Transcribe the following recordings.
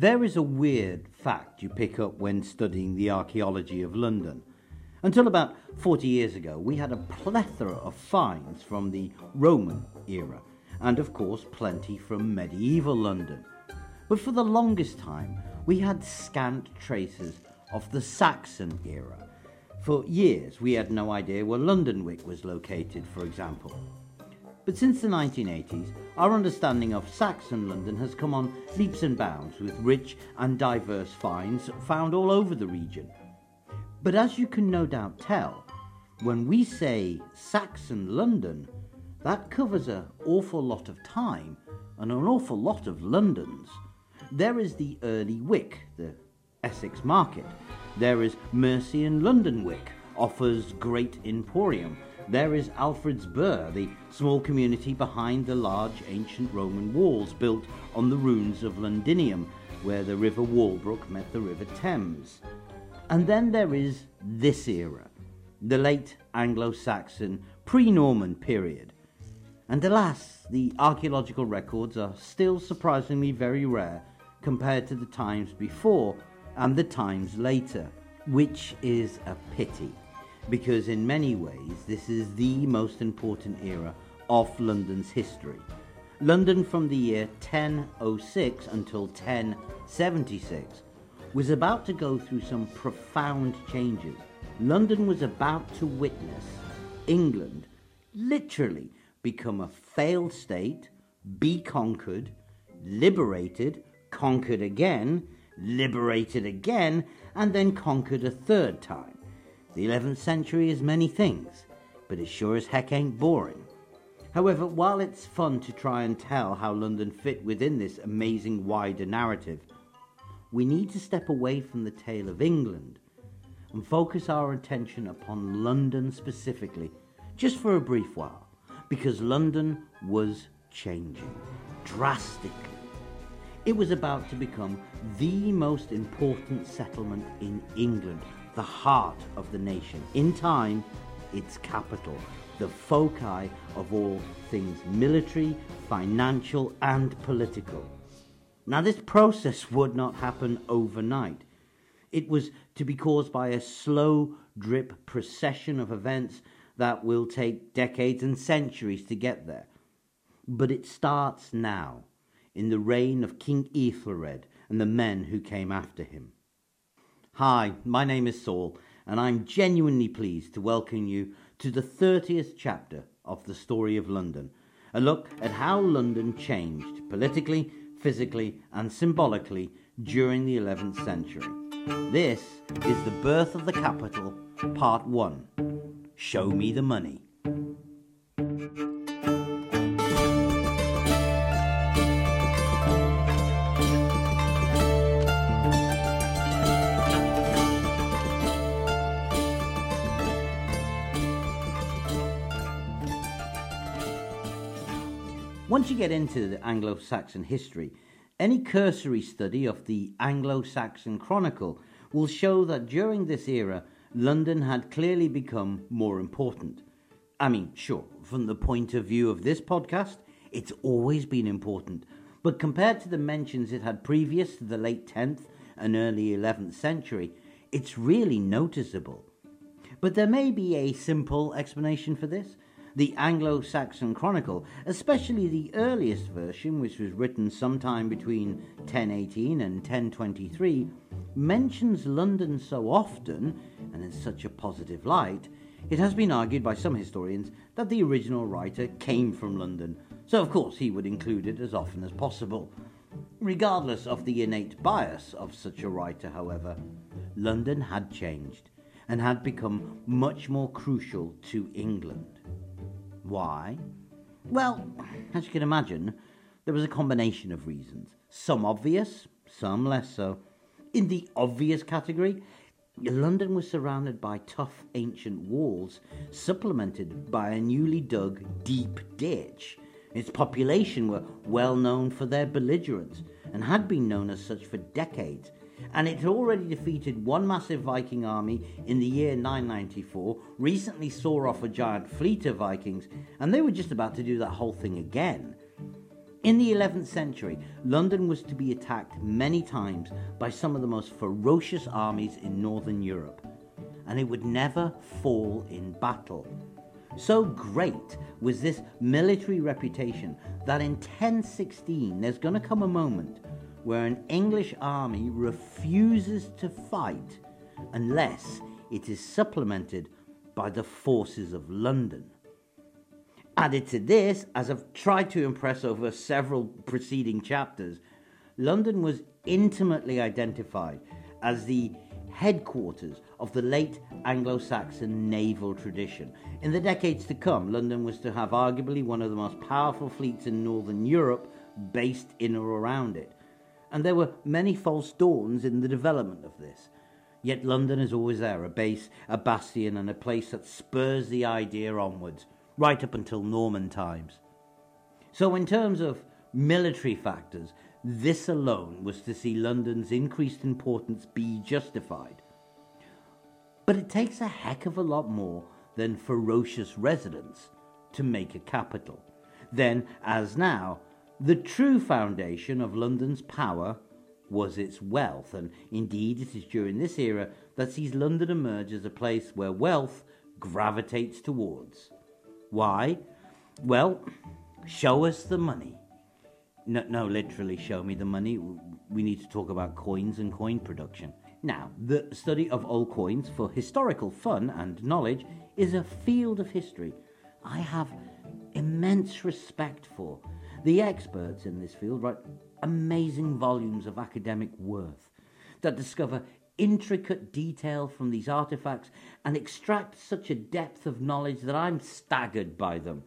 There is a weird fact you pick up when studying the archaeology of London. Until about 40 years ago, we had a plethora of finds from the Roman era, and of course, plenty from medieval London. But for the longest time, we had scant traces of the Saxon era. For years, we had no idea where Lundenwic was located, for example. But since the 1980s, our understanding of Saxon London has come on leaps and bounds with rich and diverse finds found all over the region. But as you can no doubt tell, when we say Saxon London, that covers an awful lot of time and an awful lot of Londons. There is the early Wick, the Essex Market. There is Mercian Lundenwic, Offa's Great Emporium, there is Alfred's Burh, the small community behind the large ancient Roman walls built on the ruins of Londinium, where the River Walbrook met the River Thames. And then there is this era, the late Anglo Saxon, pre Norman period. And alas, the archaeological records are still surprisingly very rare compared to the times before and the times later, which is a pity because in many ways this is the most important era of London's history. London from the year 1006 until 1076 was about to go through some profound changes. London was about to witness England literally become a failed state, be conquered, liberated, conquered again, liberated again, and then conquered a third time. The 11th century is many things, but it sure as heck ain't boring. However, while it's fun to try and tell how London fit within this amazing wider narrative, we need to step away from the tale of England and focus our attention upon London specifically, just for a brief while, because London was changing drastically. It was about to become the most important settlement in England the heart of the nation. In time, its capital, the foci of all things military, financial, and political. Now, this process would not happen overnight. It was to be caused by a slow drip procession of events that will take decades and centuries to get there. But it starts now, in the reign of King Ethelred and the men who came after him. Hi, my name is Saul, and I'm genuinely pleased to welcome you to the 30th chapter of the story of London, a look at how London changed politically, physically, and symbolically during the 11th century. This is The Birth of the Capital, Part 1 Show Me the Money. Once you get into the Anglo Saxon history, any cursory study of the Anglo Saxon Chronicle will show that during this era, London had clearly become more important. I mean, sure, from the point of view of this podcast, it's always been important, but compared to the mentions it had previous to the late 10th and early 11th century, it's really noticeable. But there may be a simple explanation for this the Anglo Saxon Chronicle, especially the earliest version, which was written sometime between 1018 and 1023, mentions London so often and in such a positive light, it has been argued by some historians that the original writer came from London, so of course he would include it as often as possible. Regardless of the innate bias of such a writer, however, London had changed and had become much more crucial to England. Why? Well, as you can imagine, there was a combination of reasons. Some obvious, some less so. In the obvious category, London was surrounded by tough ancient walls, supplemented by a newly dug deep ditch. Its population were well known for their belligerence and had been known as such for decades, and it had already defeated one massive Viking army in the year 994, recently saw off a giant fleet of Vikings, and they were just about to do that whole thing again. In the 11th century, London was to be attacked many times by some of the most ferocious armies in northern Europe, and it would never fall in battle. So great was this military reputation that in 1016 there's going to come a moment where an English army refuses to fight unless it is supplemented by the forces of London. Added to this, as I've tried to impress over several preceding chapters, London was intimately identified as the headquarters of the late Anglo Saxon naval tradition. In the decades to come, London was to have arguably one of the most powerful fleets in Northern Europe based in or around it. And there were many false dawns in the development of this. Yet London is always there, a base, a bastion, and a place that spurs the idea onwards right up until Norman times. So, in terms of military factors, this alone was to see London's increased importance be justified. But it takes a heck of a lot more than ferocious residents to make a capital. Then, as now, the true foundation of London's power was its wealth, and indeed it is during this era that sees London emerge as a place where wealth gravitates towards. Why? Well, show us the money. No, no, literally, show me the money. We need to talk about coins and coin production. Now, the study of old coins for historical fun and knowledge is a field of history I have immense respect for. The experts in this field write amazing volumes of academic worth that discover intricate detail from these artifacts and extract such a depth of knowledge that I'm staggered by them.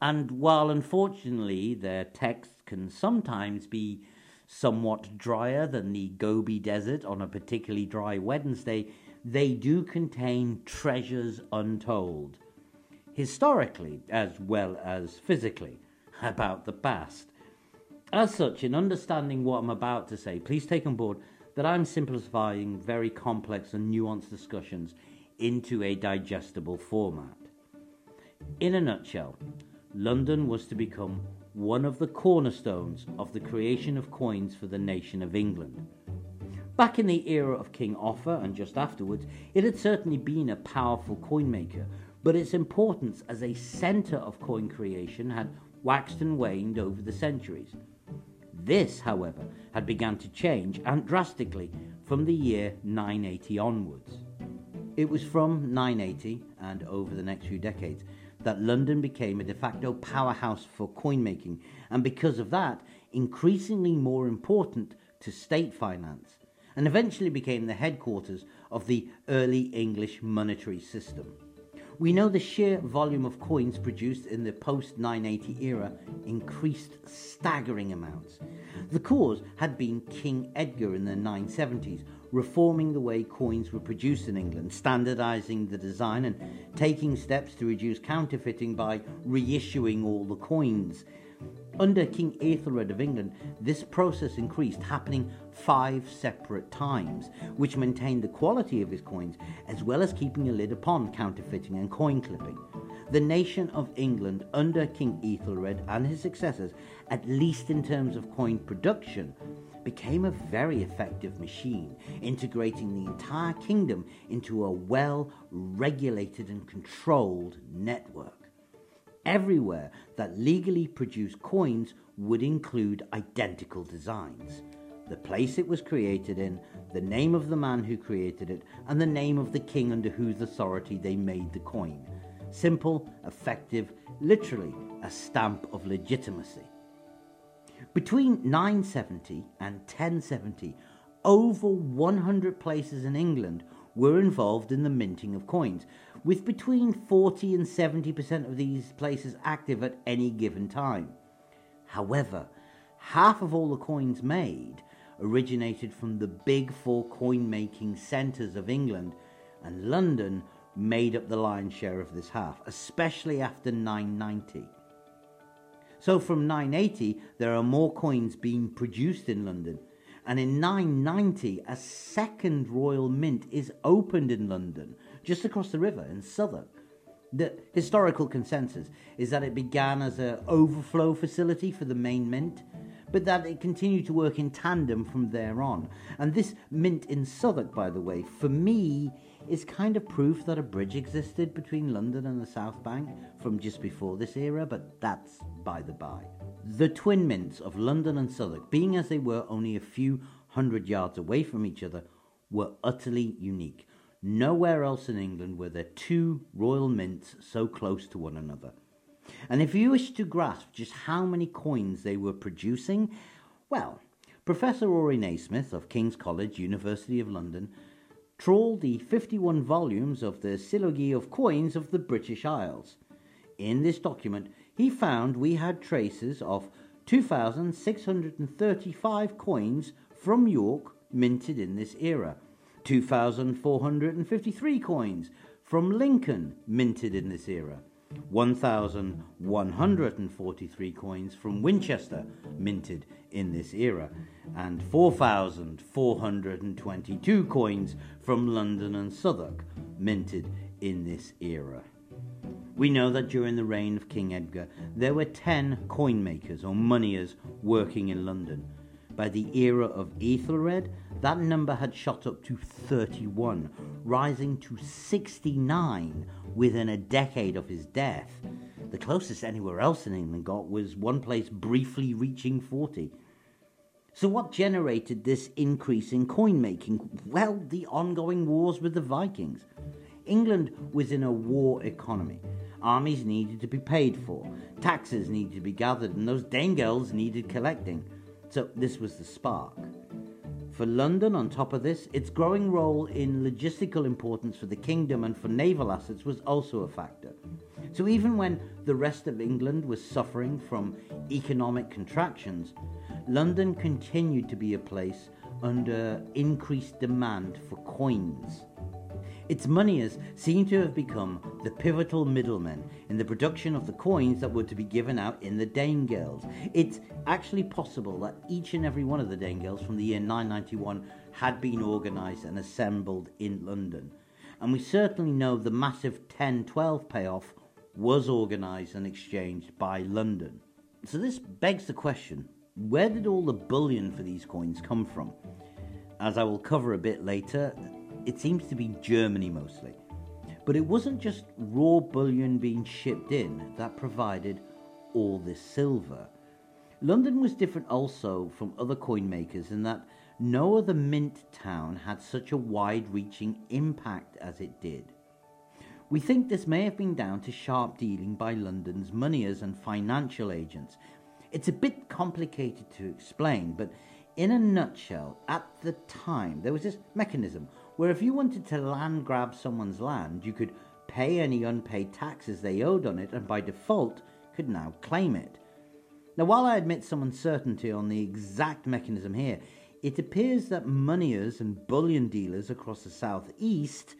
And while unfortunately their texts can sometimes be somewhat drier than the Gobi Desert on a particularly dry Wednesday, they do contain treasures untold, historically as well as physically, about the past. As such, in understanding what I'm about to say, please take on board that I'm simplifying very complex and nuanced discussions into a digestible format. In a nutshell, London was to become one of the cornerstones of the creation of coins for the nation of England. Back in the era of King Offa and just afterwards, it had certainly been a powerful coin maker, but its importance as a centre of coin creation had waxed and waned over the centuries. This, however, had begun to change and drastically from the year 980 onwards. It was from 980 and over the next few decades that London became a de facto powerhouse for coin making, and because of that, increasingly more important to state finance, and eventually became the headquarters of the early English monetary system. We know the sheer volume of coins produced in the post 980 era increased staggering amounts. The cause had been King Edgar in the 970s, reforming the way coins were produced in England, standardizing the design, and taking steps to reduce counterfeiting by reissuing all the coins. Under King Ethelred of England, this process increased, happening five separate times, which maintained the quality of his coins as well as keeping a lid upon counterfeiting and coin clipping. The nation of England, under King Ethelred and his successors, at least in terms of coin production, became a very effective machine, integrating the entire kingdom into a well regulated and controlled network everywhere that legally produced coins would include identical designs. The place it was created in, the name of the man who created it, and the name of the king under whose authority they made the coin. Simple, effective, literally a stamp of legitimacy. Between 970 and 1070, over 100 places in England were involved in the minting of coins, with between 40 and 70% of these places active at any given time. However, half of all the coins made originated from the big four coin making centres of England, and London made up the lion's share of this half, especially after 990. So from 980, there are more coins being produced in London, and in 990, a second royal mint is opened in London, just across the river in Southwark. The historical consensus is that it began as an overflow facility for the main mint, but that it continued to work in tandem from there on. And this mint in Southwark, by the way, for me, is kind of proof that a bridge existed between London and the South Bank from just before this era, but that's by the by. The twin mints of London and Southwark, being as they were only a few hundred yards away from each other, were utterly unique. Nowhere else in England were there two royal mints so close to one another. And if you wish to grasp just how many coins they were producing, well, Professor Rory Naismith of King's College, University of London, trawled the 51 volumes of the Sylloge of Coins of the British Isles. In this document, he found we had traces of 2,635 coins from York minted in this era, 2,453 coins from Lincoln minted in this era, 1,143 coins from Winchester minted in this era, and 4,422 coins from London and Southwark minted in this era. We know that during the reign of King Edgar, there were 10 coin makers or moneyers working in London. By the era of Ethelred, that number had shot up to 31, rising to 69 within a decade of his death. The closest anywhere else in England got was one place briefly reaching 40. So, what generated this increase in coin making? Well, the ongoing wars with the Vikings. England was in a war economy. Armies needed to be paid for, taxes needed to be gathered, and those Danegeld needed collecting. So this was the spark. For London, on top of this, its growing role in logistical importance for the kingdom and for naval assets was also a factor. So even when the rest of England was suffering from economic contractions, London continued to be a place under increased demand for coins. Its moneyers seem to have become the pivotal middlemen in the production of the coins that were to be given out in the Danegeld. It's actually possible that each and every one of the Danegelds from the year 991 had been organised and assembled in London. And we certainly know the massive 10 12 payoff was organised and exchanged by London. So this begs the question where did all the bullion for these coins come from? As I will cover a bit later, it seems to be Germany mostly. But it wasn't just raw bullion being shipped in that provided all this silver. London was different also from other coin makers in that no other mint town had such a wide reaching impact as it did. We think this may have been down to sharp dealing by London's moneyers and financial agents. It's a bit complicated to explain, but in a nutshell, at the time, there was this mechanism where if you wanted to land grab someone's land, you could pay any unpaid taxes they owed on it and by default could now claim it. Now, while I admit some uncertainty on the exact mechanism here, it appears that moneyers and bullion dealers across the southeast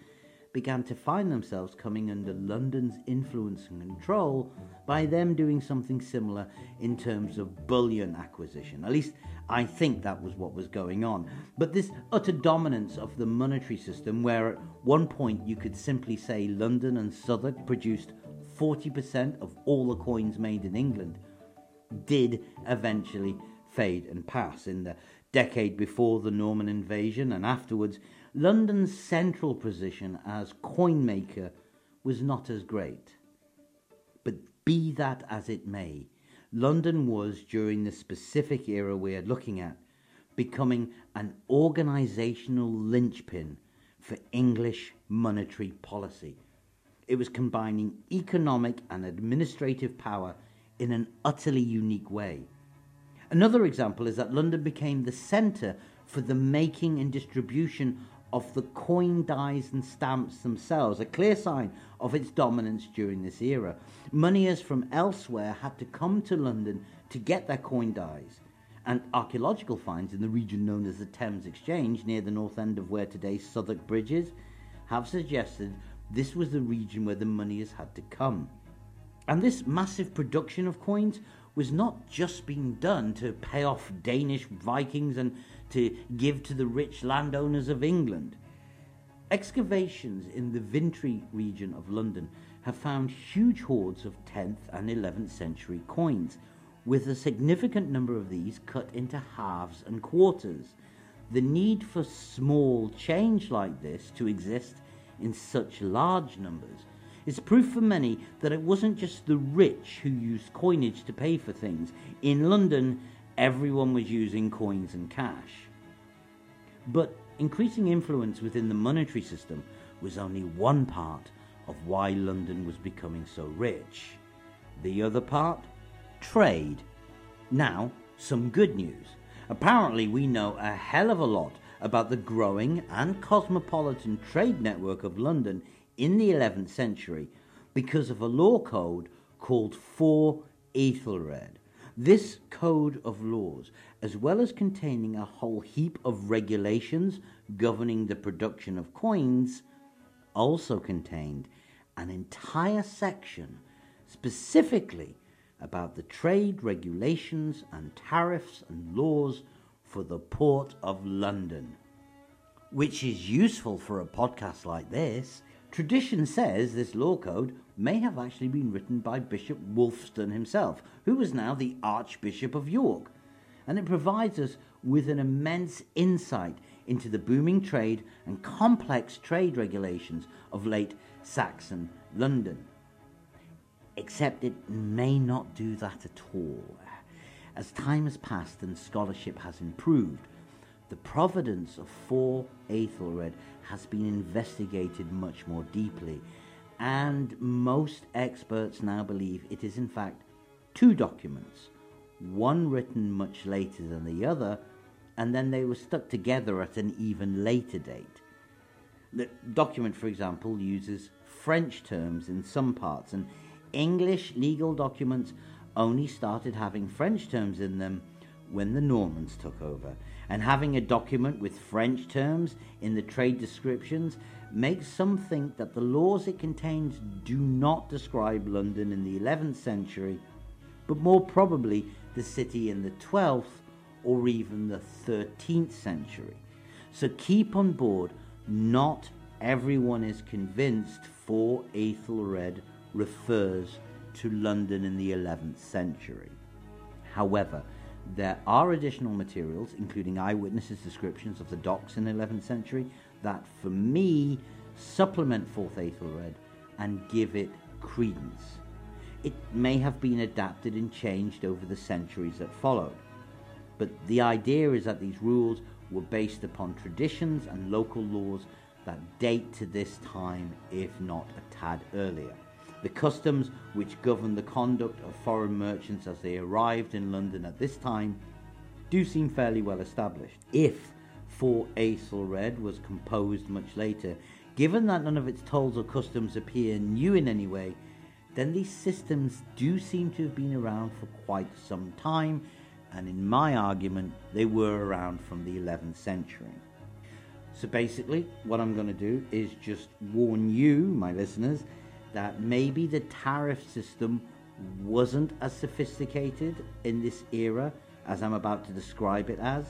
began to find themselves coming under London's influence and control by them doing something similar in terms of bullion acquisition. At least I think that was what was going on. But this utter dominance of the monetary system, where at one point you could simply say London and Southwark produced 40% of all the coins made in England, did eventually fade and pass. In the decade before the Norman invasion and afterwards, London's central position as coin maker was not as great. But be that as it may, London was, during the specific era we are looking at, becoming an organizational linchpin for English monetary policy. It was combining economic and administrative power in an utterly unique way. Another example is that London became the centre for the making and distribution of the coin dies and stamps themselves, a clear sign of its dominance during this era. Moneyers from elsewhere had to come to London to get their coin dies, and archaeological finds in the region known as the Thames Exchange, near the north end of where today's Southwark Bridge is, have suggested this was the region where the moneyers had to come. And this massive production of coins was not just being done to pay off Danish Vikings and to give to the rich landowners of England. Excavations in the Vintry region of London have found huge hoards of 10th and 11th century coins, with a significant number of these cut into halves and quarters. The need for small change like this to exist in such large numbers is proof for many that it wasn't just the rich who used coinage to pay for things. In London, everyone was using coins and cash. But increasing influence within the monetary system was only one part of why London was becoming so rich. The other part? Trade. Now, some good news. Apparently, we know a hell of a lot about the growing and cosmopolitan trade network of London in the 11th century because of a law code called 4 Ethelred. This code of laws, as well as containing a whole heap of regulations governing the production of coins, also contained an entire section specifically about the trade regulations and tariffs and laws for the Port of London. Which is useful for a podcast like this. Tradition says this law code may have actually been written by Bishop Wulfstan himself, who was now the Archbishop of York, and it provides us with an immense insight into the booming trade and complex trade regulations of late Saxon London. Except it may not do that at all. As time has passed and scholarship has improved, the providence of 4 Aethelred has been investigated much more deeply, and most experts now believe it is in fact two documents, one written much later than the other, and then they were stuck together at an even later date. The document, for example, uses French terms in some parts, and English legal documents only started having French terms in them when the Normans took over. And having a document with French terms in the trade descriptions makes some think that the laws it contains do not describe London in the 11th century, but more probably the city in the 12th or even the 13th century. So keep on board, not everyone is convinced 4 Aethelred refers to London in the 11th century. However, there are additional materials, including eyewitnesses' descriptions of the docks in the 11th century, that for me supplement 4th Aethelred and give it credence. It may have been adapted and changed over the centuries that followed, but the idea is that these rules were based upon traditions and local laws that date to this time, if not a tad earlier. The customs which govern the conduct of foreign merchants as they arrived in London at this time do seem fairly well established. If 4 Aethelred was composed much later, given that none of its tolls or customs appear new in any way, then these systems do seem to have been around for quite some time, and in my argument, they were around from the 11th century. So basically, what I'm going to do is just warn you, my listeners, that maybe the tariff system wasn't as sophisticated in this era as I'm about to describe it as,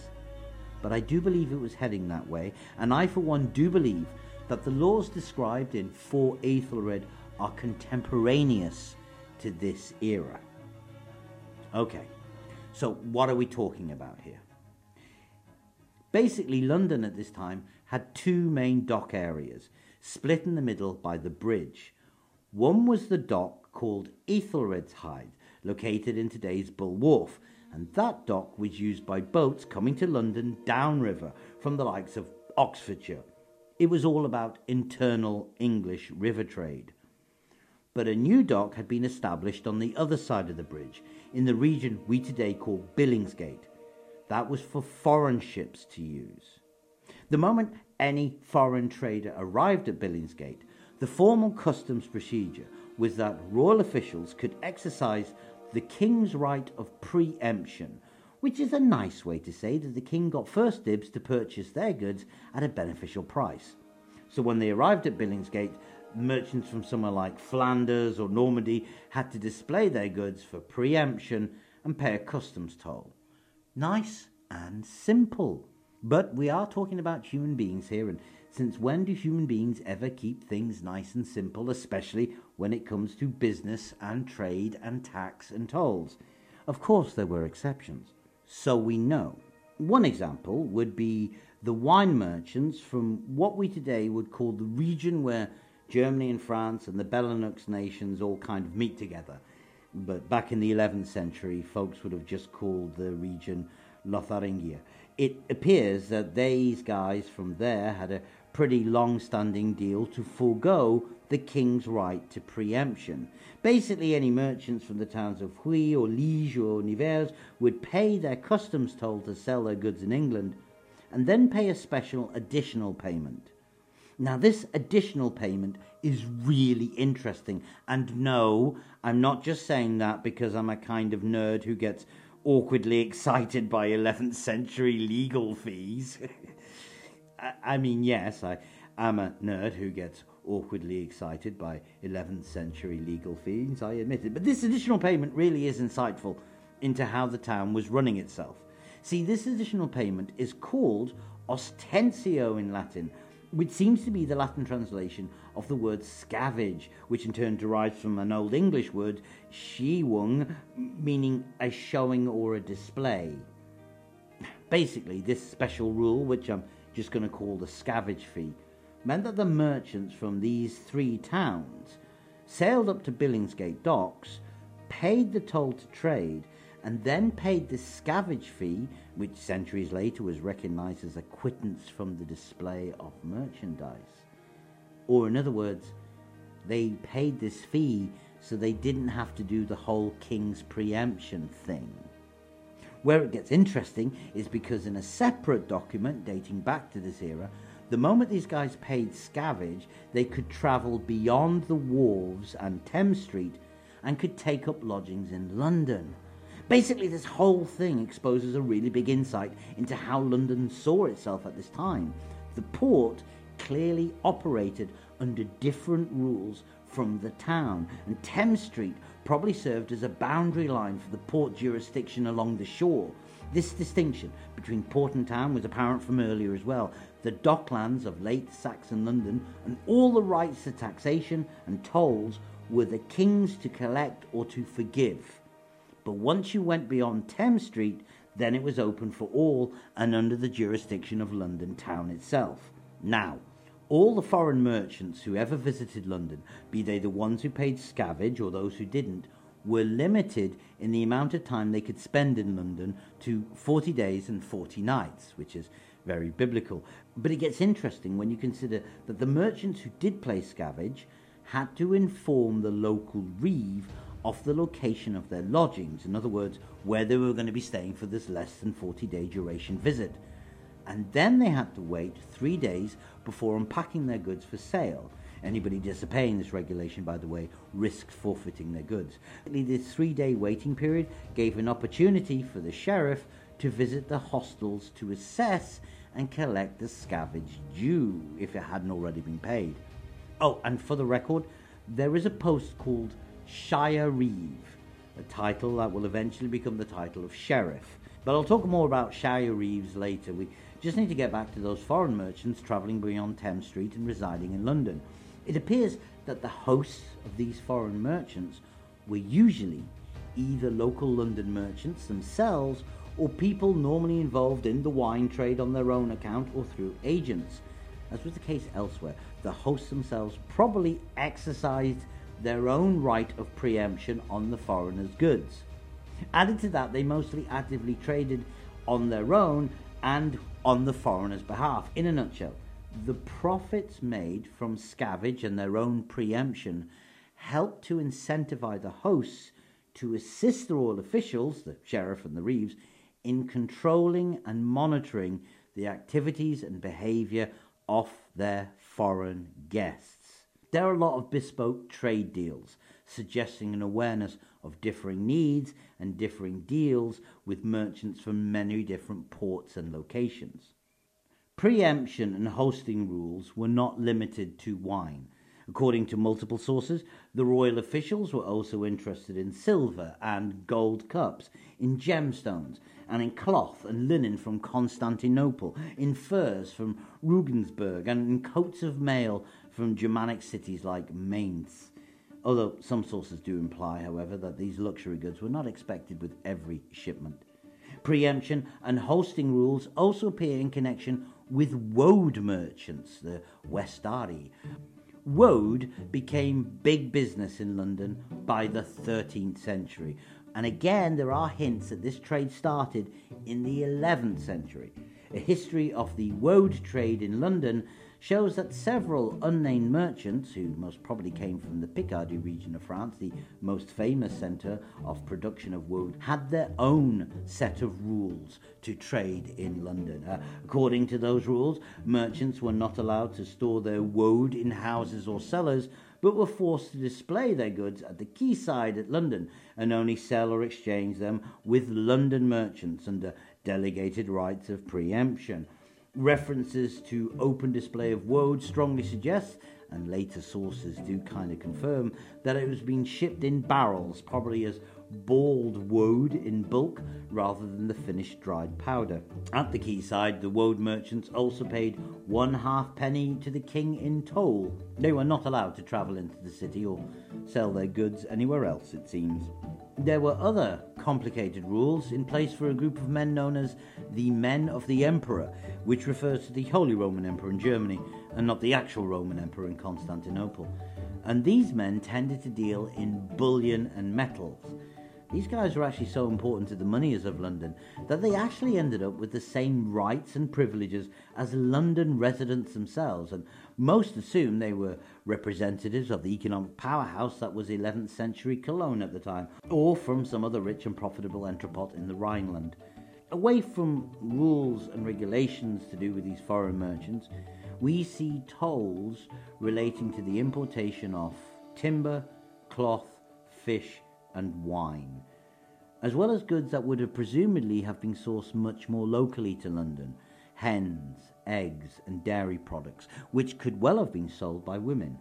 but I do believe it was heading that way, and I, for one, do believe that the laws described in 4 Aethelred are contemporaneous to this era. Okay, so what are we talking about here? Basically, London at this time had two main dock areas, split in the middle by the bridge, one was the dock called Ethelred's Hithe, located in today's Bull Wharf, and that dock was used by boats coming to London downriver from the likes of Oxfordshire. It was all about internal English river trade. But a new dock had been established on the other side of the bridge, in the region we today call Billingsgate. That was for foreign ships to use. The moment any foreign trader arrived at Billingsgate, the formal customs procedure was that royal officials could exercise the king's right of preemption, which is a nice way to say that the king got first dibs to purchase their goods at a beneficial price. So when they arrived at Billingsgate, merchants from somewhere like Flanders or Normandy had to display their goods for preemption and pay a customs toll. Nice and simple. But we are talking about human beings here, and since when do human beings ever keep things nice and simple, especially when it comes to business and trade and tax and tolls? Of course, there were exceptions. So we know. One example would be the wine merchants from what we today would call the region where Germany and France and the Benelux nations all kind of meet together. But back in the 11th century, folks would have just called the region Lotharingia. It appears that these guys from there had a pretty long standing deal to forego the king's right to preemption. Basically, any merchants from the towns of Huy or Liege or Nevers would pay their customs toll to sell their goods in England and then pay a special additional payment. Now, this additional payment is really interesting. And no, I'm not just saying that because I'm a kind of nerd who gets awkwardly excited by 11th century legal fees. I mean, yes, I am a nerd who gets awkwardly excited by 11th century legal fees, I admit it. But this additional payment really is insightful into how the town was running itself. See, this additional payment is called ostensio in Latin, which seems to be the Latin translation of the word scavage, which in turn derives from an Old English word, sceawung, meaning a showing or a display. Basically, this special rule, which I'm just going to call the scavage fee, meant that the merchants from these three towns sailed up to Billingsgate docks, paid the toll to trade, and then paid the scavage fee, which centuries later was recognized as a quittance from the display of merchandise. Or, in other words, they paid this fee so they didn't have to do the whole king's preemption thing. Where it gets interesting is because in a separate document dating back to this era, the moment these guys paid scavage, they could travel beyond the wharves and Thames Street and could take up lodgings in London. Basically, this whole thing exposes a really big insight into how London saw itself at this time. The port clearly operated under different rules from the town, and Thames Street probably served as a boundary line for the port jurisdiction along the shore. This distinction between port and town was apparent from earlier as well. The docklands of late Saxon London and all the rights to taxation and tolls were the king's to collect or to forgive. But once you went beyond Thames Street, then it was open for all and under the jurisdiction of London town itself. Now, all the foreign merchants who ever visited London, be they the ones who paid scavage or those who didn't, were limited in the amount of time they could spend in London to 40 days and 40 nights, which is very biblical. But it gets interesting when you consider that the merchants who did play scavage had to inform the local reeve of the location of their lodgings, in other words, where they were going to be staying for this less than 40 day duration visit. And then they had to wait three days before unpacking their goods for sale. Anybody disobeying this regulation, by the way, risked forfeiting their goods. This three day waiting period gave an opportunity for the sheriff to visit the hostels to assess and collect the scavage due if it hadn't already been paid. Oh, and for the record, there is a post called Shire Reeve, a title that will eventually become the title of sheriff. But I'll talk more about Shire Reeves later. We just need to get back to those foreign merchants travelling beyond Thames Street and residing in London. It appears that the hosts of these foreign merchants were usually either local London merchants themselves or people normally involved in the wine trade on their own account or through agents. As was the case elsewhere, the hosts themselves probably exercised their own right of preemption on the foreigner's goods. Added to that, they mostly actively traded on their own and on the foreigner's behalf. In a nutshell, the profits made from scavage and their own preemption helped to incentivize the hosts to assist the royal officials, the sheriff and the reeves, in controlling and monitoring the activities and behavior of their foreign guests. There are a lot of bespoke trade deals, suggesting an awareness of differing needs and differing deals with merchants from many different ports and locations. Preemption and hosting rules were not limited to wine. According to multiple sources, the royal officials were also interested in silver and gold cups, in gemstones, and in cloth and linen from Constantinople, in furs from Regensburg, and in coats of mail from Germanic cities like Mainz. Although some sources do imply, however, that these luxury goods were not expected with every shipment. Preemption and hosting rules also appear in connection with woad merchants, the Westari. Woad became big business in London by the 13th century, and again there are hints that this trade started in the 11th century. A history of the woad trade in London shows that several unnamed merchants, who most probably came from the Picardy region of France, the most famous centre of production of woad, had their own set of rules to trade in London. Uh, according to those rules, merchants were not allowed to store their woad in houses or cellars, but were forced to display their goods at the quayside at London and only sell or exchange them with London merchants under delegated rights of preemption. References to open display of woad strongly suggest, and later sources do kind of confirm, that it was being shipped in barrels, probably as balled woad in bulk rather than the finished dried powder. At the quayside, the woad merchants also paid one halfpenny to the king in toll. They were not allowed to travel into the city or sell their goods anywhere else, it seems. There were other complicated rules in place for a group of men known as the Men of the Emperor, which refers to the Holy Roman Emperor in Germany and not the actual Roman Emperor in Constantinople. And these men tended to deal in bullion and metals. These guys were actually so important to the moneyers of London that they actually ended up with the same rights and privileges as London residents themselves, and most assumed they were representatives of the economic powerhouse that was 11th century Cologne at the time, or from some other rich and profitable entrepot in the Rhineland. Away from rules and regulations to do with these foreign merchants, we see tolls relating to the importation of timber, cloth, fish, and wine, as well as goods that would have presumably have been sourced much more locally to London, hens, eggs, and dairy products, which could well have been sold by women.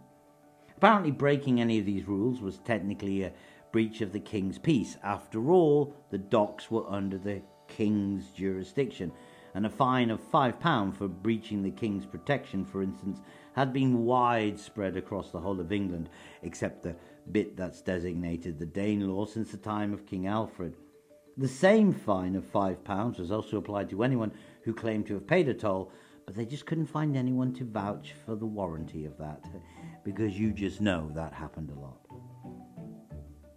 Apparently, breaking any of these rules was technically a breach of the king's peace. After all, the docks were under the king's jurisdiction, and a fine of £5 for breaching the king's protection, for instance, had been widespread across the whole of England, except the bit that's designated the Danelaw since the time of King Alfred. The same fine of £5 was also applied to anyone who claimed to have paid a toll, but they just couldn't find anyone to vouch for the warranty of that, because you just know that happened a lot.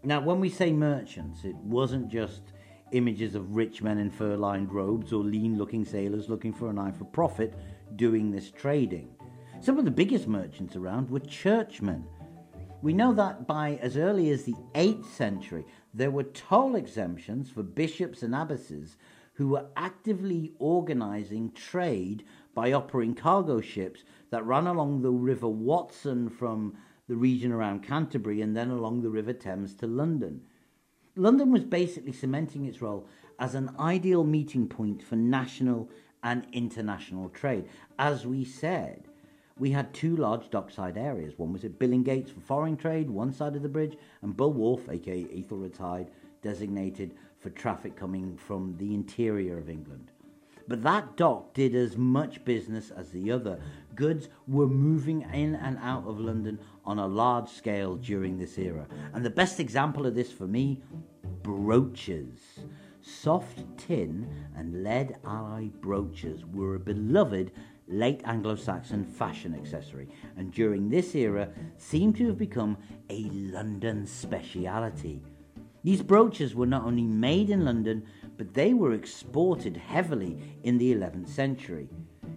Now, when we say merchants, it wasn't just images of rich men in fur lined robes or lean looking sailors looking for an eye for profit doing this trading. Some of the biggest merchants around were churchmen we know that by as early as the 8th century, there were toll exemptions for bishops and abbesses who were actively organizing trade by operating cargo ships that ran along the River Wantsum from the region around Canterbury and then along the River Thames to London. London was basically cementing its role as an ideal meeting point for national and international trade. As we said, we had two large dockside areas. One was at Billingsgate for foreign trade, one side of the bridge, and Bull Wharf, aka Ethelred's Hithe, designated for traffic coming from the interior of England. But that dock did as much business as the other. Goods were moving in and out of London on a large scale during this era. And the best example of this for me brooches. Soft tin and lead alloy brooches were a beloved late Anglo Saxon fashion accessory, and during this era seem to have become a London speciality. These brooches were not only made in London, but they were exported heavily in the 11th century.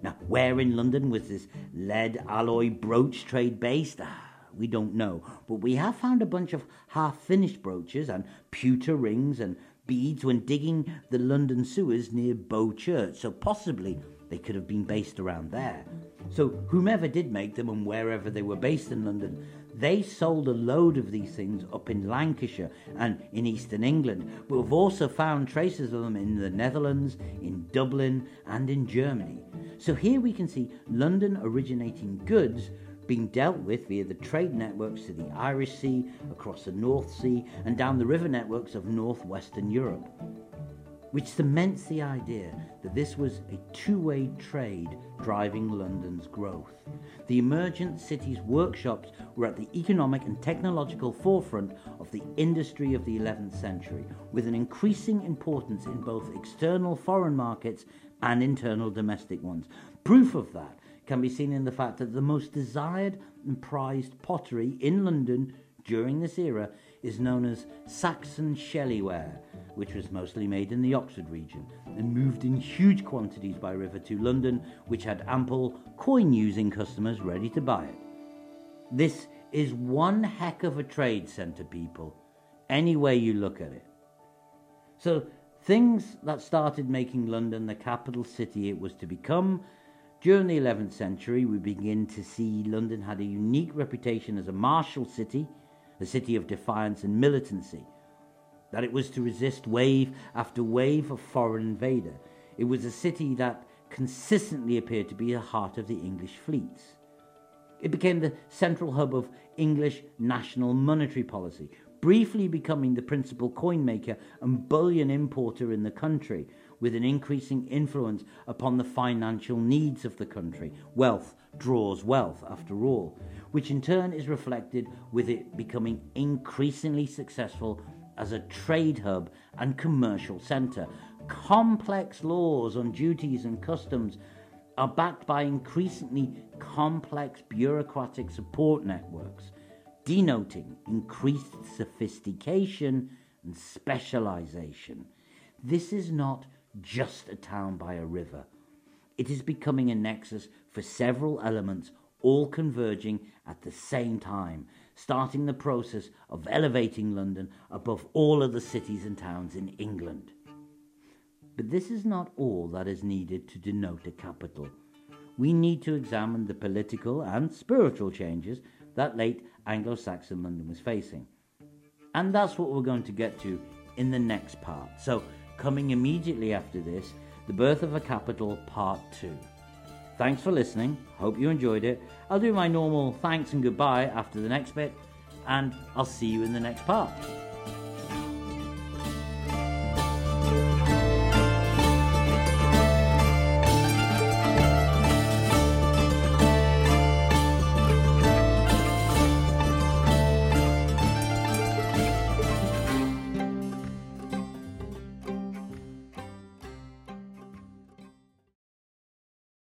Now, where in London was this lead alloy brooch trade based? Ah, we don't know, but we have found a bunch of half finished brooches and pewter rings and beads when digging the London sewers near Bow Church, so possibly they could have been based around there. So, whomever did make them and wherever they were based in London, they sold a load of these things up in Lancashire and in eastern England. But we've also found traces of them in the Netherlands, in Dublin, and in Germany. So here we can see London originating goods being dealt with via the trade networks to the Irish Sea, across the North Sea, and down the river networks of northwestern Europe which cements the idea that this was a two way trade driving London's growth. The emergent city's workshops were at the economic and technological forefront of the industry of the 11th century, with an increasing importance in both external foreign markets and internal domestic ones. Proof of that can be seen in the fact that the most desired and prized pottery in London during this era is known as Saxon Shellyware which was mostly made in the Oxford region and moved in huge quantities by river to London, which had ample coin using customers ready to buy it. This is one heck of a trade centre, people, any way you look at it. So, things that started making London the capital city it was to become. During the 11th century, we begin to see London had a unique reputation as a martial city, a city of defiance and militancy that it was to resist wave after wave of foreign invader. It was a city that consistently appeared to be the heart of the English fleets. It became the central hub of English national monetary policy, briefly becoming the principal coin maker and bullion importer in the country, with an increasing influence upon the financial needs of the country. Wealth draws wealth, after all, which in turn is reflected with it becoming increasingly successful as a trade hub and commercial centre. Complex laws on duties and customs are backed by increasingly complex bureaucratic support networks, denoting increased sophistication and specialization. This is not just a town by a river. It is becoming a nexus for several elements, all converging at the same time, starting the process of elevating London above all other cities and towns in England. But this is not all that is needed to denote a capital. We need to examine the political and spiritual changes that late Anglo Saxon London was facing. And that's what we're going to get to in the next part. So, coming immediately after this, the birth of a capital, part two. Thanks for listening. Hope you enjoyed it. I'll do my normal thanks and goodbye after the next bit, and I'll see you in the next part.